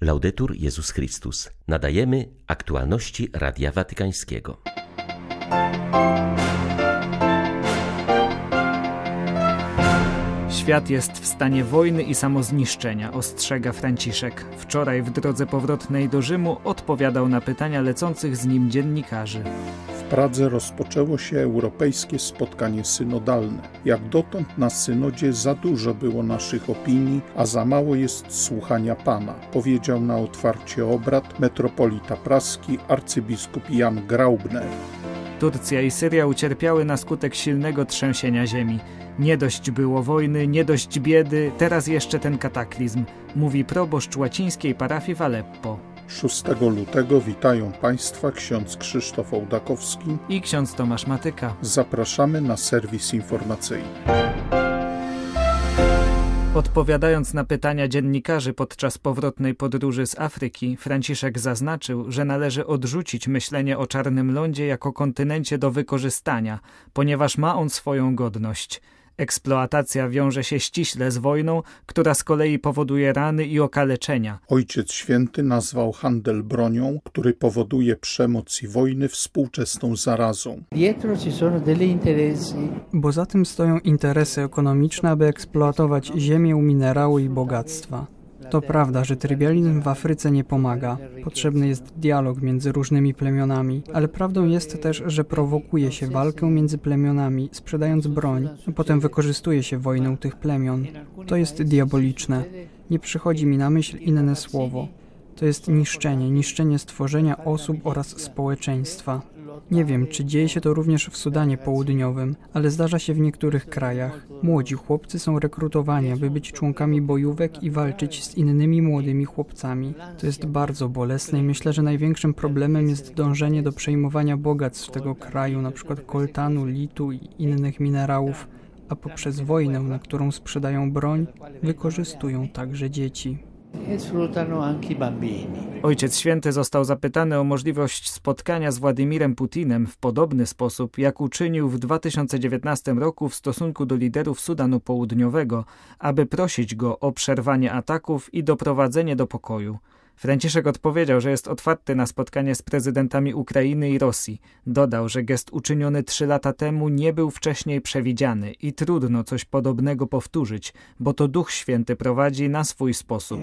Laudetur Jezus Chrystus. Nadajemy aktualności Radia Watykańskiego. Świat jest w stanie wojny i samozniszczenia, ostrzega Franciszek. Wczoraj w drodze powrotnej do Rzymu odpowiadał na pytania lecących z nim dziennikarzy. Pradze rozpoczęło się europejskie spotkanie synodalne. Jak dotąd na synodzie za dużo było naszych opinii, a za mało jest słuchania Pana, powiedział na otwarcie obrad metropolita praski arcybiskup Jan Graubner. Turcja i Syria ucierpiały na skutek silnego trzęsienia ziemi. Nie dość było wojny, nie dość biedy, teraz jeszcze ten kataklizm, mówi proboszcz łacińskiej parafii w Aleppo. 6 lutego witają Państwa ksiądz Krzysztof Ołdakowski i ksiądz Tomasz Matyka. Zapraszamy na serwis informacyjny. Odpowiadając na pytania dziennikarzy podczas powrotnej podróży z Afryki, Franciszek zaznaczył, że należy odrzucić myślenie o czarnym lądzie jako kontynencie do wykorzystania, ponieważ ma on swoją godność. Eksploatacja wiąże się ściśle z wojną, która z kolei powoduje rany i okaleczenia. Ojciec Święty nazwał handel bronią, który powoduje przemoc i wojny, współczesną zarazą. Bo za tym stoją interesy ekonomiczne, aby eksploatować ziemię, minerały i bogactwa. To prawda, że trybializm w Afryce nie pomaga. Potrzebny jest dialog między różnymi plemionami, ale prawdą jest też, że prowokuje się walkę między plemionami, sprzedając broń, a potem wykorzystuje się wojnę tych plemion. To jest diaboliczne. Nie przychodzi mi na myśl inne słowo. To jest niszczenie, niszczenie stworzenia osób oraz społeczeństwa. Nie wiem, czy dzieje się to również w Sudanie Południowym, ale zdarza się w niektórych krajach. Młodzi chłopcy są rekrutowani, aby być członkami bojówek i walczyć z innymi młodymi chłopcami. To jest bardzo bolesne i myślę, że największym problemem jest dążenie do przejmowania bogactw tego kraju, np. koltanu, litu i innych minerałów, a poprzez wojnę, na którą sprzedają broń, wykorzystują także dzieci. Ojciec Święty został zapytany o możliwość spotkania z Władimirem Putinem w podobny sposób, jak uczynił w 2019 roku w stosunku do liderów Sudanu Południowego, aby prosić go o przerwanie ataków i doprowadzenie do pokoju. Franciszek odpowiedział, że jest otwarty na spotkanie z prezydentami Ukrainy i Rosji. Dodał, że gest uczyniony trzy lata temu nie był wcześniej przewidziany i trudno coś podobnego powtórzyć, bo to Duch Święty prowadzi na swój sposób.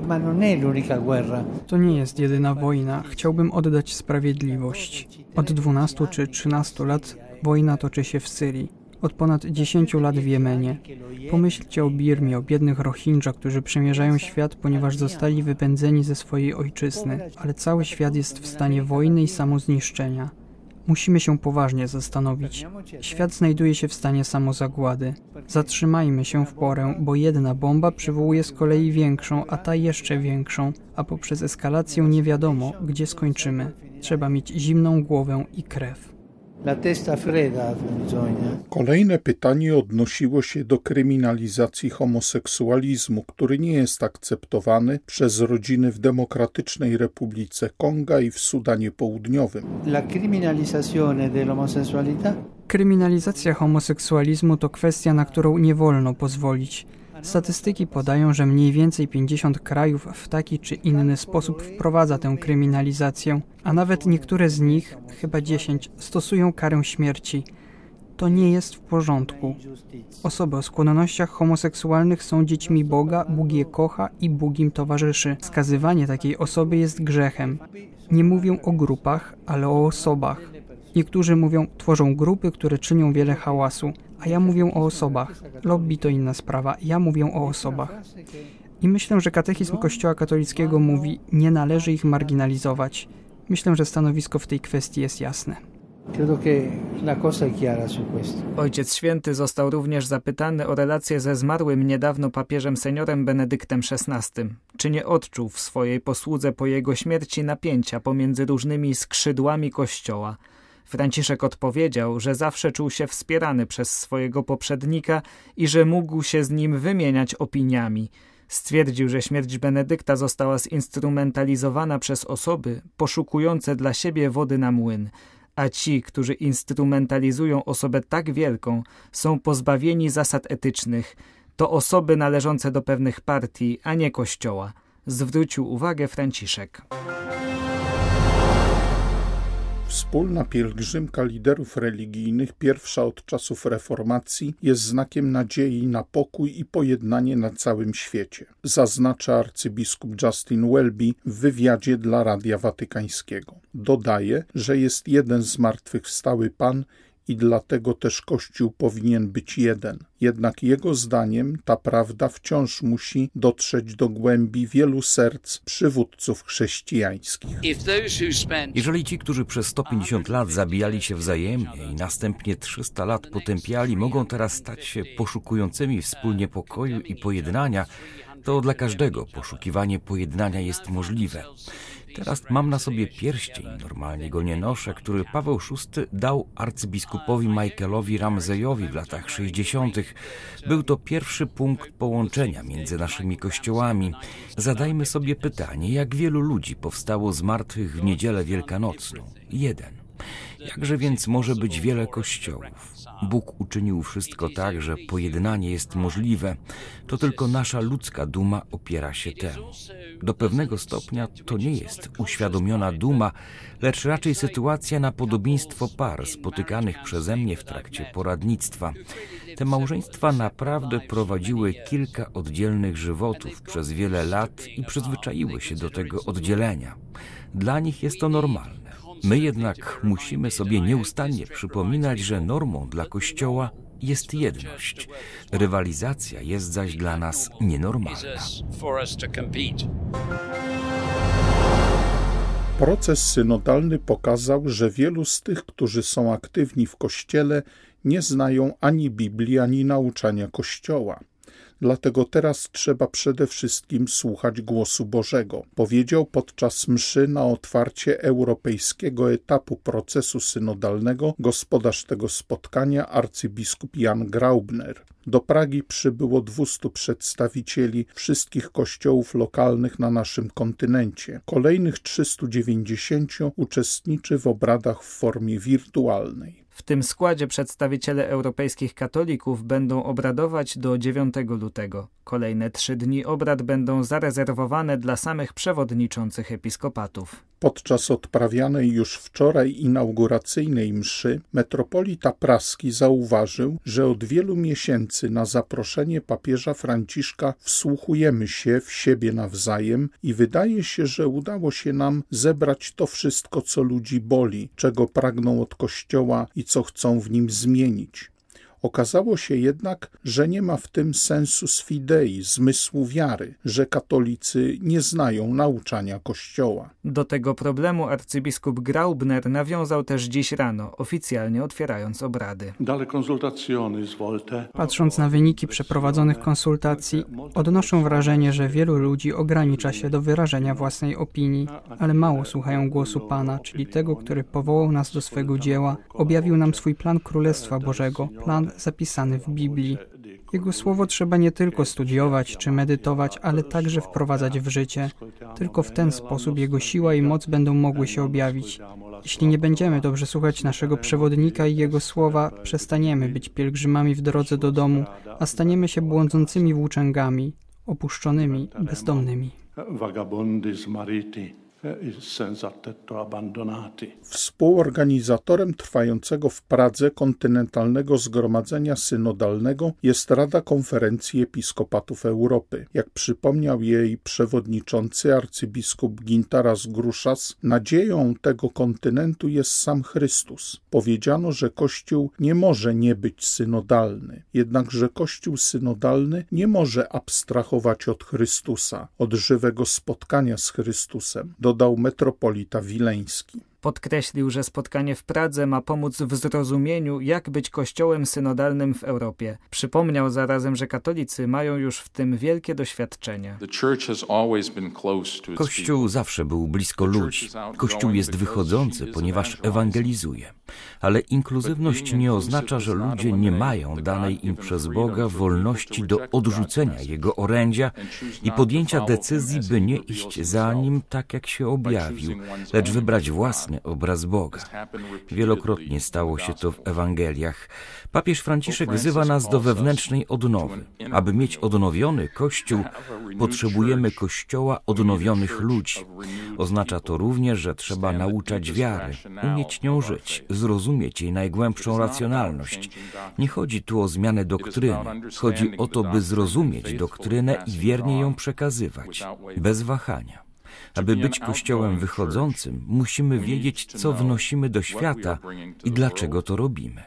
To nie jest jedyna wojna. Chciałbym oddać sprawiedliwość. Od 12 czy 13 lat wojna toczy się w Syrii od ponad 10 lat w Jemenie. Pomyślcie o Birmie, o biednych Rohingya, którzy przemierzają świat, ponieważ zostali wypędzeni ze swojej ojczyzny, ale cały świat jest w stanie wojny i samozniszczenia. Musimy się poważnie zastanowić. Świat znajduje się w stanie samozagłady. Zatrzymajmy się w porę, bo jedna bomba przywołuje z kolei większą, a ta jeszcze większą, a poprzez eskalację nie wiadomo, gdzie skończymy. Trzeba mieć zimną głowę i krew. Kolejne pytanie odnosiło się do kryminalizacji homoseksualizmu, który nie jest akceptowany przez rodziny w Demokratycznej Republice Konga i w Sudanie Południowym. La criminalizzazione dell'omosessualità Kryminalizacja homoseksualizmu to kwestia, na którą nie wolno pozwolić. Statystyki podają, że mniej więcej 50 krajów w taki czy inny sposób wprowadza tę kryminalizację, a nawet niektóre z nich, chyba 10, stosują karę śmierci. To nie jest w porządku. Osoby o skłonnościach homoseksualnych są dziećmi Boga, Bóg je kocha i Bóg im towarzyszy. Skazywanie takiej osoby jest grzechem. Nie mówię o grupach, ale o osobach. Niektórzy mówią, tworzą grupy, które czynią wiele hałasu, a ja mówię o osobach. Lobby to inna sprawa, ja mówię o osobach. I myślę, że katechizm Kościoła katolickiego mówi, nie należy ich marginalizować. Myślę, że stanowisko w tej kwestii jest jasne. Ojciec Święty został również zapytany o relację ze zmarłym niedawno papieżem seniorem Benedyktem XVI. Czy nie odczuł w swojej posłudze po jego śmierci napięcia pomiędzy różnymi skrzydłami Kościoła – Franciszek odpowiedział, że zawsze czuł się wspierany przez swojego poprzednika i że mógł się z nim wymieniać opiniami. Stwierdził, że śmierć Benedykta została zinstrumentalizowana przez osoby poszukujące dla siebie wody na młyn, a ci, którzy instrumentalizują osobę tak wielką, są pozbawieni zasad etycznych. To osoby należące do pewnych partii, a nie kościoła. zwrócił uwagę Franciszek. Wspólna pielgrzymka liderów religijnych, pierwsza od czasów reformacji, jest znakiem nadziei na pokój i pojednanie na całym świecie, zaznacza arcybiskup Justin Welby w wywiadzie dla Radia Watykańskiego. Dodaje, że jest jeden zmartwychwstały Pan i dlatego też Kościół powinien być jeden. Jednak jego zdaniem ta prawda wciąż musi dotrzeć do głębi wielu serc przywódców chrześcijańskich. Jeżeli ci, którzy przez 150 lat zabijali się wzajemnie i następnie 300 lat potępiali, mogą teraz stać się poszukującymi wspólnie pokoju i pojednania, to dla każdego poszukiwanie pojednania jest możliwe. Teraz mam na sobie pierścień, normalnie go nie noszę, który Paweł VI dał arcybiskupowi Michaelowi Ramseyowi w latach 60. Był to pierwszy punkt połączenia między naszymi kościołami. Zadajmy sobie pytanie, jak wielu ludzi powstało z martwych w niedzielę wielkanocną? Jeden. Jakże więc może być wiele kościołów? Bóg uczynił wszystko tak, że pojednanie jest możliwe. To tylko nasza ludzka duma opiera się temu. Do pewnego stopnia to nie jest uświadomiona duma, lecz raczej sytuacja na podobieństwo par spotykanych przeze mnie w trakcie poradnictwa. Te małżeństwa naprawdę prowadziły kilka oddzielnych żywotów przez wiele lat i przyzwyczaiły się do tego oddzielenia. Dla nich jest to normalne. My jednak musimy sobie nieustannie przypominać, że normą dla Kościoła jest jedność. Rywalizacja jest zaś dla nas nienormalna. Proces synodalny pokazał, że wielu z tych, którzy są aktywni w Kościele, nie znają ani Biblii, ani nauczania Kościoła. Dlatego teraz trzeba przede wszystkim słuchać głosu Bożego, powiedział podczas mszy na otwarcie europejskiego etapu procesu synodalnego gospodarz tego spotkania arcybiskup Jan Graubner. Do Pragi przybyło 200 przedstawicieli wszystkich kościołów lokalnych na naszym kontynencie. Kolejnych 390 uczestniczy w obradach w formie wirtualnej. W tym składzie przedstawiciele europejskich katolików będą obradować do 9 lutego. Kolejne trzy dni obrad będą zarezerwowane dla samych przewodniczących episkopatów. Podczas odprawianej już wczoraj inauguracyjnej mszy metropolita praski zauważył, że od wielu miesięcy na zaproszenie papieża Franciszka wsłuchujemy się w siebie nawzajem i wydaje się, że udało się nam zebrać to wszystko, co ludzi boli, czego pragną od Kościoła i co chcą w nim zmienić. Okazało się jednak, że nie ma w tym sensu fidei, zmysłu wiary, że katolicy nie znają nauczania Kościoła. Do tego problemu arcybiskup Graubner nawiązał też dziś rano, oficjalnie otwierając obrady. Patrząc na wyniki przeprowadzonych konsultacji, odnoszę wrażenie, że wielu ludzi ogranicza się do wyrażenia własnej opinii, ale mało słuchają głosu Pana, czyli tego, który powołał nas do swego dzieła, objawił nam swój plan Królestwa Bożego, plan zapisany w Biblii. Jego słowo trzeba nie tylko studiować czy medytować, ale także wprowadzać w życie. Tylko w ten sposób jego siła i moc będą mogły się objawić. Jeśli nie będziemy dobrze słuchać naszego przewodnika i jego słowa, przestaniemy być pielgrzymami w drodze do domu, a staniemy się błądzącymi włóczęgami, opuszczonymi, bezdomnymi. Współorganizatorem trwającego w Pradze kontynentalnego zgromadzenia synodalnego jest Rada Konferencji Episkopatów Europy. Jak przypomniał jej przewodniczący arcybiskup Gintaras Gruszas, nadzieją tego kontynentu jest sam Chrystus. Powiedziano, że Kościół nie może nie być synodalny, jednakże Kościół synodalny nie może abstrahować od Chrystusa, od żywego spotkania z Chrystusem. Do dodał metropolita wileński. Podkreślił, że spotkanie w Pradze ma pomóc w zrozumieniu, jak być kościołem synodalnym w Europie. Przypomniał zarazem, że katolicy mają już w tym wielkie doświadczenie. Kościół zawsze był blisko ludzi. Kościół jest wychodzący, ponieważ ewangelizuje. Ale inkluzywność nie oznacza, że ludzie nie mają danej im przez Boga wolności do odrzucenia Jego orędzia i podjęcia decyzji, by nie iść za Nim tak, jak się objawił, lecz wybrać własny piękny obraz Boga. Wielokrotnie stało się to w Ewangeliach. Papież Franciszek wzywa nas do wewnętrznej odnowy. Aby mieć odnowiony Kościół, potrzebujemy Kościoła odnowionych ludzi. Oznacza to również, że trzeba nauczać wiary, umieć nią żyć, zrozumieć jej najgłębszą racjonalność. Nie chodzi tu o zmianę doktryny. Chodzi o to, by zrozumieć doktrynę i wiernie ją przekazywać, bez wahania. Aby być Kościołem wychodzącym, musimy wiedzieć, co wnosimy do świata i dlaczego to robimy.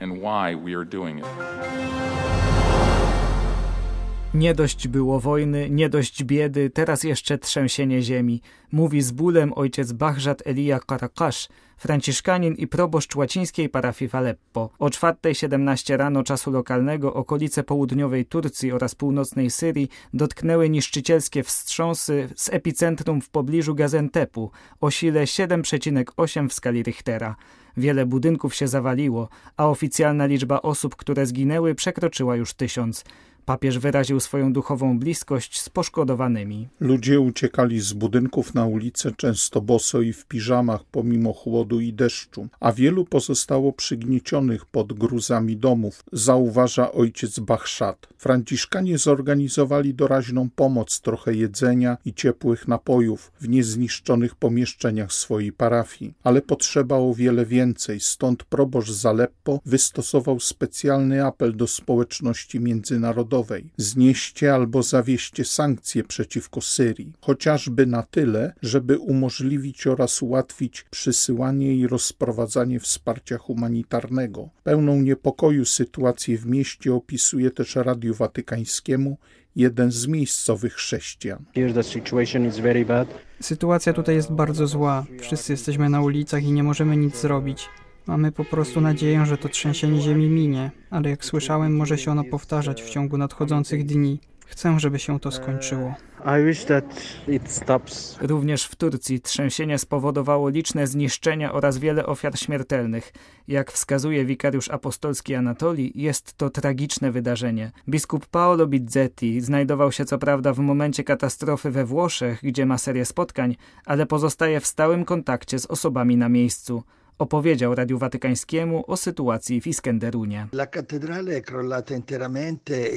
Nie dość było wojny, nie dość biedy, teraz jeszcze trzęsienie ziemi. Mówi z bólem ojciec Bahrzat Elia Karakasz, franciszkanin i proboszcz łacińskiej parafii w Aleppo. O 4.17 rano czasu lokalnego okolice południowej Turcji oraz północnej Syrii dotknęły niszczycielskie wstrząsy z epicentrum w pobliżu Gazentepu o sile 7,8 w skali Richtera. Wiele budynków się zawaliło, a oficjalna liczba osób, które zginęły przekroczyła już tysiąc. Papież wyraził swoją duchową bliskość z poszkodowanymi. Ludzie uciekali z budynków na ulicę często boso i w piżamach pomimo chłodu i deszczu, a wielu pozostało przygniecionych pod gruzami domów, zauważa ojciec Bachszat. Franciszkanie zorganizowali doraźną pomoc, trochę jedzenia i ciepłych napojów w niezniszczonych pomieszczeniach swojej parafii, ale potrzeba o wiele więcej, stąd proboszcz z Aleppo wystosował specjalny apel do społeczności międzynarodowej Narodowej. Znieście albo zawieście sankcje przeciwko Syrii, chociażby na tyle, żeby umożliwić oraz ułatwić przysyłanie i rozprowadzanie wsparcia humanitarnego. Pełną niepokoju sytuację w mieście opisuje też Radiu Watykańskiemu jeden z miejscowych chrześcijan. Sytuacja tutaj jest bardzo zła. Wszyscy jesteśmy na ulicach i nie możemy nic zrobić. Mamy po prostu nadzieję, że to trzęsienie ziemi minie, ale jak słyszałem, może się ono powtarzać w ciągu nadchodzących dni. Chcę, żeby się to skończyło. Również w Turcji trzęsienie spowodowało liczne zniszczenia oraz wiele ofiar śmiertelnych. Jak wskazuje wikariusz apostolski Anatolii, jest to tragiczne wydarzenie. Biskup Paolo Bizzetti znajdował się co prawda w momencie katastrofy we Włoszech, gdzie ma serię spotkań, ale pozostaje w stałym kontakcie z osobami na miejscu opowiedział Radiu Watykańskiemu o sytuacji w Iskenderunie.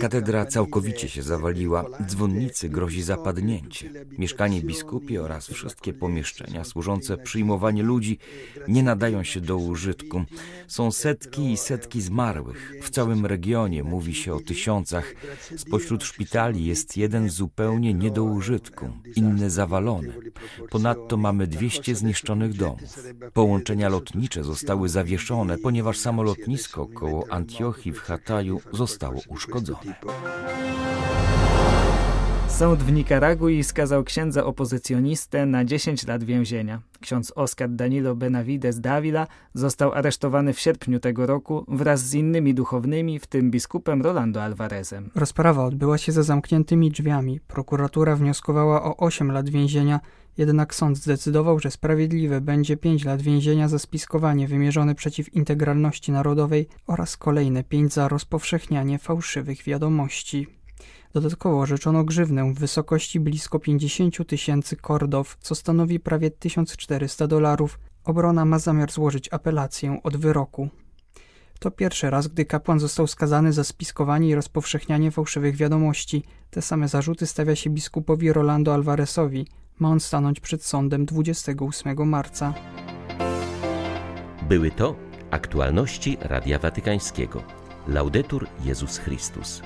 Katedra całkowicie się zawaliła, dzwonnicy grozi zapadnięcie. Mieszkanie biskupie oraz wszystkie pomieszczenia służące przyjmowaniu ludzi nie nadają się do użytku. Są setki i setki zmarłych. W całym regionie mówi się o tysiącach. Spośród szpitali jest jeden zupełnie nie do użytku, inny zawalony. Ponadto mamy 200 zniszczonych domów. Połączenia lotnicze lotnicze zostały zawieszone, ponieważ samo lotnisko koło Antiochii w Hataju zostało uszkodzone. Sąd w Nikaragui skazał księdza opozycjonistę na 10 lat więzienia. Ksiądz Oscar Danilo Benavides Davila został aresztowany w sierpniu tego roku wraz z innymi duchownymi, w tym biskupem Rolando Alvarezem. Rozprawa odbyła się za zamkniętymi drzwiami. Prokuratura wnioskowała o 8 lat więzienia, jednak sąd zdecydował, że sprawiedliwe będzie 5 lat więzienia za spiskowanie wymierzone przeciw integralności narodowej oraz kolejne 5 za rozpowszechnianie fałszywych wiadomości. Dodatkowo rzeczono grzywnę w wysokości blisko 50 tysięcy kordow, co stanowi prawie 1400 dolarów. Obrona ma zamiar złożyć apelację od wyroku. To pierwszy raz, gdy kapłan został skazany za spiskowanie i rozpowszechnianie fałszywych wiadomości. Te same zarzuty stawia się biskupowi Rolando Alvarezowi. Ma on stanąć przed sądem 28 marca. Były to aktualności Radia Watykańskiego. Laudetur Jezus Chrystus.